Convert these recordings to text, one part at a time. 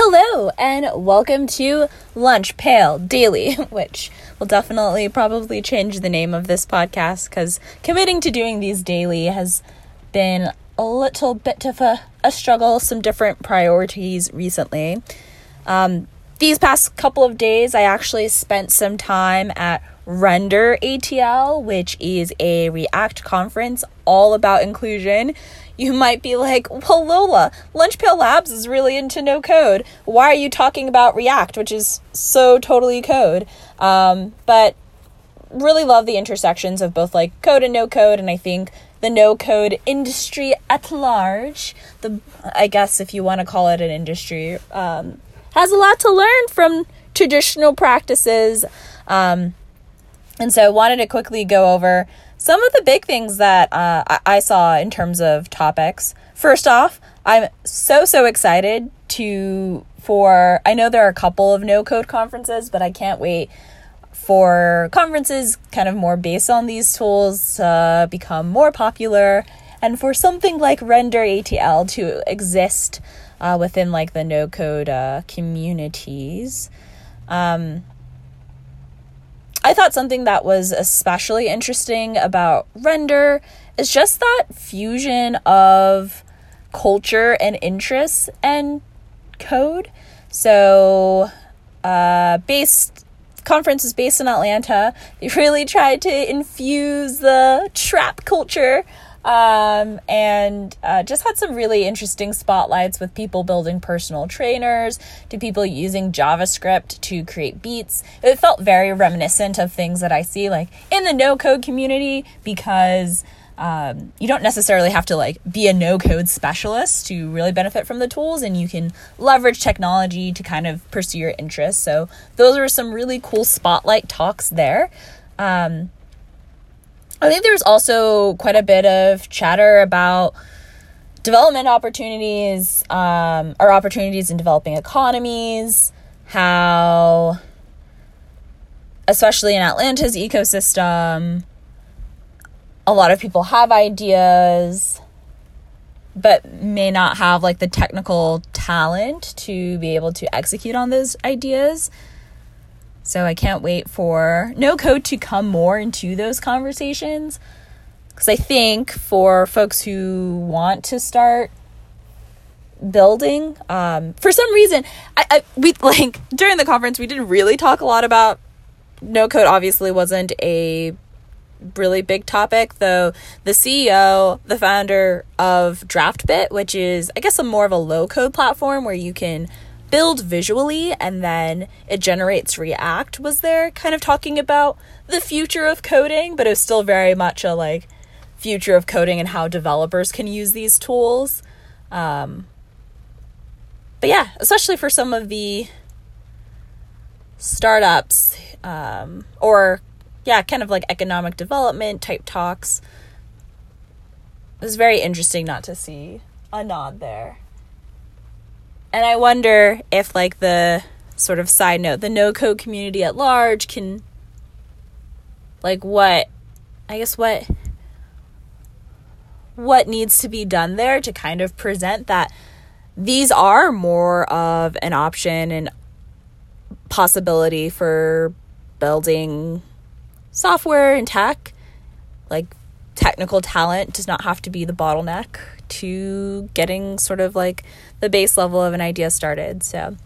Hello, and welcome to Lunch Pail Daily, which will definitely probably change the name of this podcast because committing to doing these daily has been a little bit of a, a struggle, some different priorities recently. Um, these past couple of days, I actually spent some time at Render ATL, which is a React conference all about inclusion. You might be like, well, Lola, Lunch Pail Labs is really into no code. Why are you talking about React, which is so totally code? Um, but really love the intersections of both like code and no code, and I think the no code industry at large, the I guess if you want to call it an industry, um, has a lot to learn from traditional practices. Um, and so I wanted to quickly go over some of the big things that uh, I-, I saw in terms of topics. First off, I'm so, so excited to for I know there are a couple of no code conferences, but I can't wait for conferences kind of more based on these tools to become more popular and for something like Render ATL to exist uh, within like the no code uh, communities. Um, I thought something that was especially interesting about Render is just that fusion of culture and interests and code. So, uh, based conference is based in Atlanta. They really tried to infuse the trap culture um, and uh, just had some really interesting spotlights with people building personal trainers to people using JavaScript to create beats. It felt very reminiscent of things that I see like in the no code community because. Um, you don't necessarily have to like be a no code specialist to really benefit from the tools and you can leverage technology to kind of pursue your interests so those are some really cool spotlight talks there um, I think there's also quite a bit of chatter about development opportunities um, or opportunities in developing economies, how, especially in Atlanta's ecosystem, a lot of people have ideas but may not have like the technical talent to be able to execute on those ideas. So I can't wait for no code to come more into those conversations. Because I think for folks who want to start building, um, for some reason, I, I we like during the conference we didn't really talk a lot about no code. Obviously, wasn't a really big topic though the ceo the founder of draftbit which is i guess a more of a low code platform where you can build visually and then it generates React was there kind of talking about the future of coding, but it was still very much a like future of coding and how developers can use these tools. Um, but yeah, especially for some of the startups um, or yeah, kind of like economic development type talks. It was very interesting not to see a nod there. And I wonder if, like, the sort of side note, the no code community at large can, like, what, I guess, what, what needs to be done there to kind of present that these are more of an option and possibility for building software and tech. Like, technical talent does not have to be the bottleneck to getting sort of like the base level of an idea started. So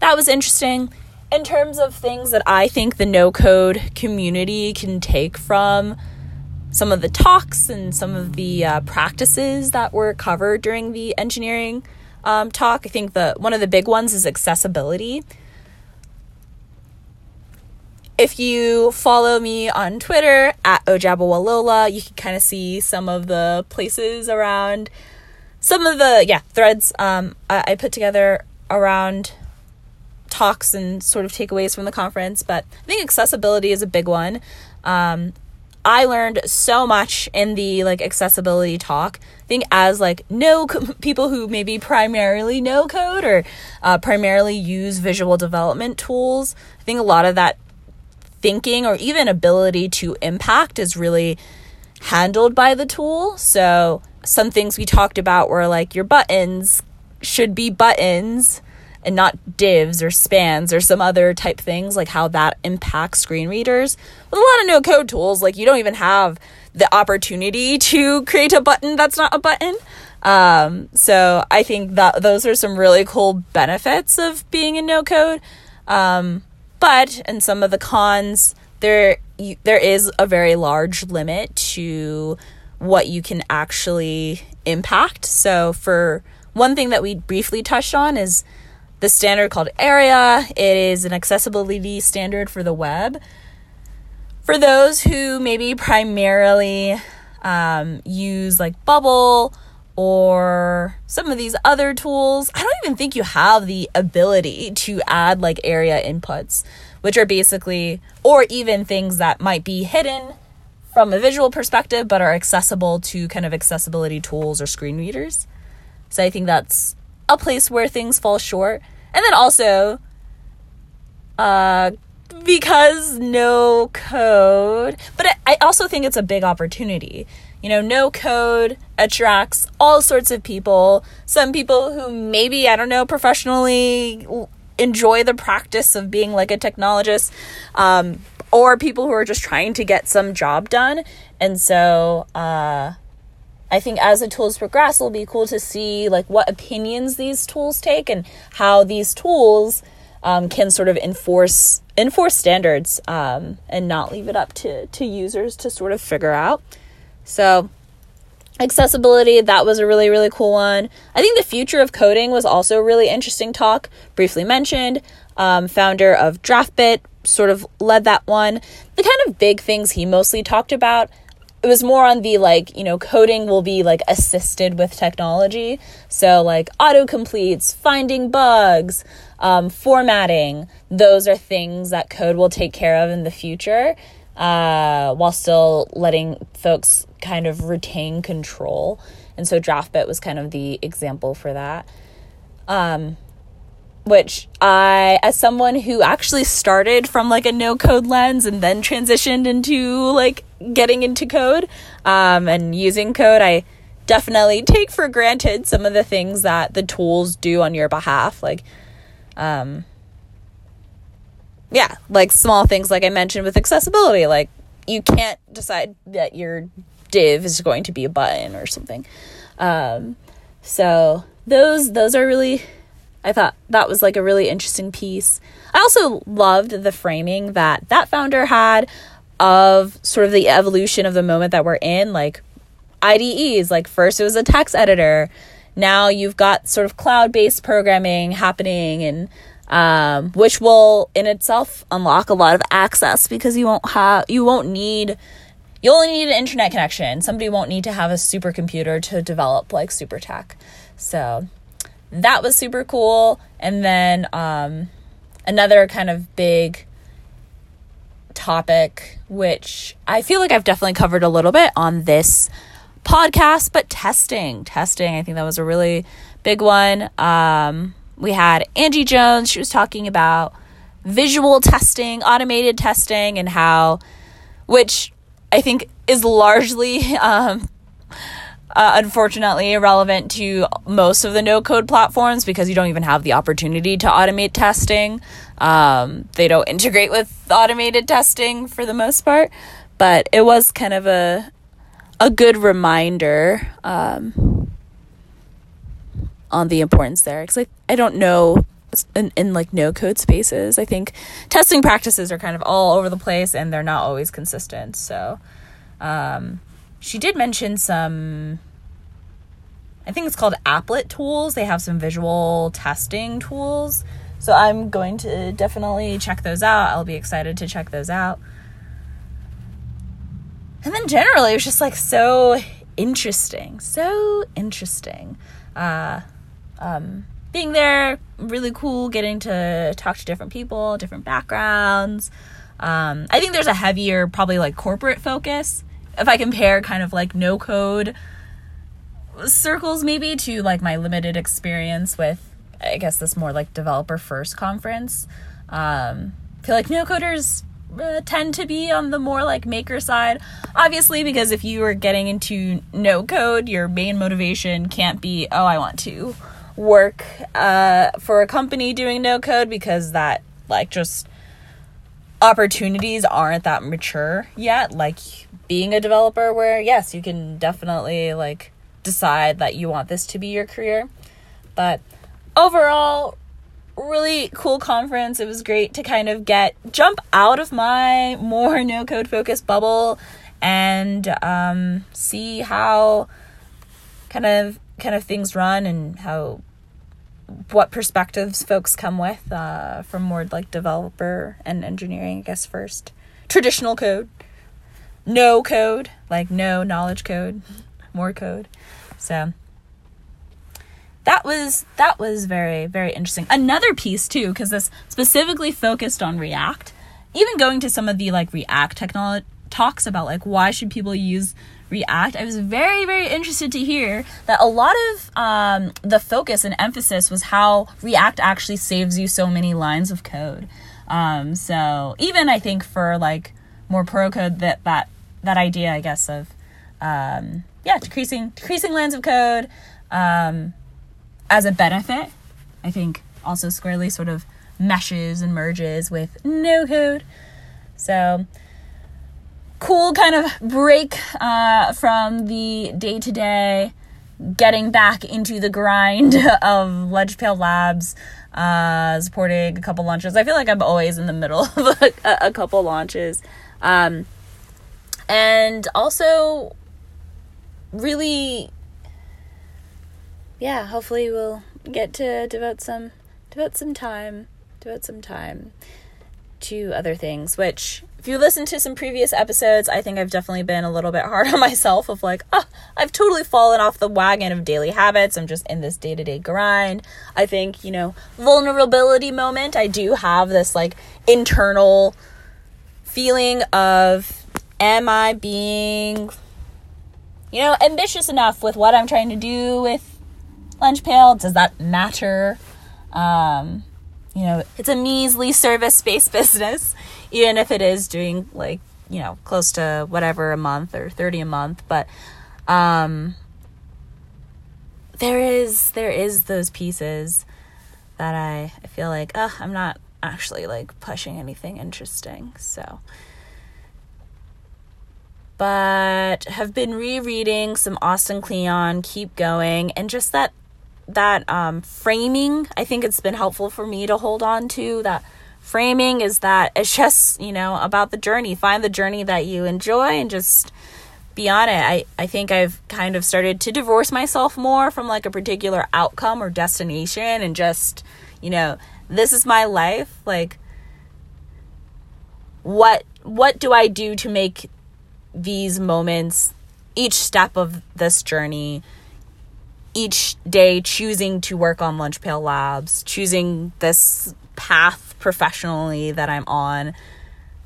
that was interesting. In terms of things that I think the no code community can take from some of the talks and some of the uh, practices that were covered during the engineering um, talk, I think the one of the big ones is accessibility. If you follow me on Twitter at Ojabawalola, you can kind of see some of the places around some of the yeah threads um, I, I put together around talks and sort of takeaways from the conference. But I think accessibility is a big one. Um, I learned so much in the like accessibility talk. I think as like no co- people who maybe primarily know code or uh, primarily use visual development tools. I think a lot of that thinking or even ability to impact is really handled by the tool. So some things we talked about were like your buttons should be buttons and not divs or spans or some other type things, like how that impacts screen readers. With a lot of no code tools, like you don't even have the opportunity to create a button that's not a button. Um, so I think that those are some really cool benefits of being in no code. Um, but and some of the cons, there you, there is a very large limit to what you can actually impact. So for one thing that we briefly touched on is the standard called ARIA. It is an accessibility standard for the web. For those who maybe primarily um, use like Bubble or some of these other tools, I don't even think you have the ability to add like ARIA inputs, which are basically, or even things that might be hidden from a visual perspective but are accessible to kind of accessibility tools or screen readers. So I think that's a place where things fall short. And then also, uh, because no code, but I also think it's a big opportunity. You know, no code attracts all sorts of people. Some people who maybe, I don't know, professionally enjoy the practice of being like a technologist, um, or people who are just trying to get some job done. And so, uh, I think as the tools progress, it'll be cool to see like what opinions these tools take and how these tools um, can sort of enforce enforce standards um, and not leave it up to to users to sort of figure out. So accessibility that was a really really cool one. I think the future of coding was also a really interesting talk. Briefly mentioned, um, founder of DraftBit sort of led that one. The kind of big things he mostly talked about it was more on the like you know coding will be like assisted with technology so like auto completes finding bugs um, formatting those are things that code will take care of in the future uh, while still letting folks kind of retain control and so draftbit was kind of the example for that um, which I, as someone who actually started from like a no code lens and then transitioned into like getting into code um, and using code, I definitely take for granted some of the things that the tools do on your behalf. Like, um, yeah, like small things like I mentioned with accessibility. Like, you can't decide that your div is going to be a button or something. Um, so those those are really I thought that was like a really interesting piece. I also loved the framing that that founder had of sort of the evolution of the moment that we're in, like IDEs. Like, first it was a text editor, now you've got sort of cloud based programming happening, and um, which will in itself unlock a lot of access because you won't have you won't need you only need an internet connection. Somebody won't need to have a supercomputer to develop like super tech. So that was super cool. And then um, another kind of big topic, which I feel like I've definitely covered a little bit on this podcast, but testing. Testing, I think that was a really big one. Um, we had Angie Jones, she was talking about visual testing, automated testing, and how, which I think is largely um, uh, unfortunately irrelevant to most of the no code platforms because you don't even have the opportunity to automate testing. Um, they don't integrate with automated testing for the most part, but it was kind of a a good reminder um, on the importance there because I, I don't know in, in like no code spaces i think testing practices are kind of all over the place and they're not always consistent so um, she did mention some I think it's called Applitools. They have some visual testing tools. So I'm going to definitely check those out. I'll be excited to check those out. And then generally, it was just like so interesting. So interesting. Uh, um, being there, really cool getting to talk to different people, different backgrounds. Um, I think there's a heavier, probably like corporate focus if I compare kind of like no code circles maybe to like my limited experience with I guess this more like developer first conference. Um, I feel like no coders uh, tend to be on the more like maker side. Obviously, because if you are getting into no code, your main motivation can't be, oh, I want to work uh, for a company doing no code because that like just opportunities aren't that mature yet. Like being a developer where yes you can definitely like decide that you want this to be your career. But overall really cool conference. It was great to kind of get jump out of my more no code focused bubble and um, see how kind of kind of things run and how what perspectives folks come with uh, from more like developer and engineering, I guess, first. Traditional code, no code, like no knowledge code, more code. So that was that was very very interesting. Another piece too, because this specifically focused on React. Even going to some of the like React technology talks about like why should people use React, I was very, very interested to hear that a lot of um, the focus and emphasis was how React actually saves you so many lines of code. Um, so even I think for like more pro code, that that that idea, I guess, of um, yeah, decreasing decreasing lines of code um, as a benefit, I think also squarely sort of meshes and merges with no code. So cool kind of break uh, from the day to day, getting back into the grind of Lunchpail Labs, uh, supporting a couple launches. I feel like I'm always in the middle of a, a couple launches. Um, and also, really, yeah, hopefully we'll get to devote some devote some time devote some time to other things which if you listen to some previous episodes, I think I've definitely been a little bit hard on myself of like, oh, I've totally fallen off the wagon of daily habits. I'm just in this day to day grind. I think, you know, vulnerability moment, I do have this like internal feeling of, am I being, you know, ambitious enough with what I'm trying to do with Lunch Pail? Does that matter? Um, you know, it's a measly service based business even if it is doing like you know close to whatever a month or 30 a month. But um there is there is those pieces that i i feel like oh i'm not actually like pushing anything interesting. So but have been rereading some austin kleon keep going and just that that um framing i think it's been helpful for me to hold on to that framing is that it's just, you know, about the journey. Find the journey that you enjoy and just be on it. I, I think I've kind of started to divorce myself more from like a particular outcome or destination and just, you know, this is my life. Like what what do I do to make these moments each step of this journey each day choosing to work on lunch pail labs choosing this path professionally that I'm on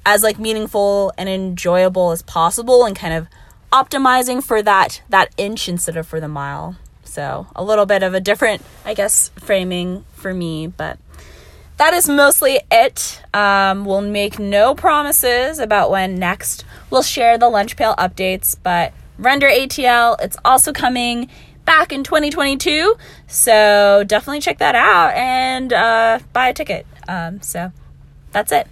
as like meaningful and enjoyable as possible and kind of optimizing for that that inch instead of for the mile. So, a little bit of a different, I guess, framing for me, but that is mostly it. Um, we'll make no promises about when next we'll share the lunch pail updates, but render ATL, it's also coming back in 2022. So definitely check that out and uh, buy a ticket. Um, so that's it.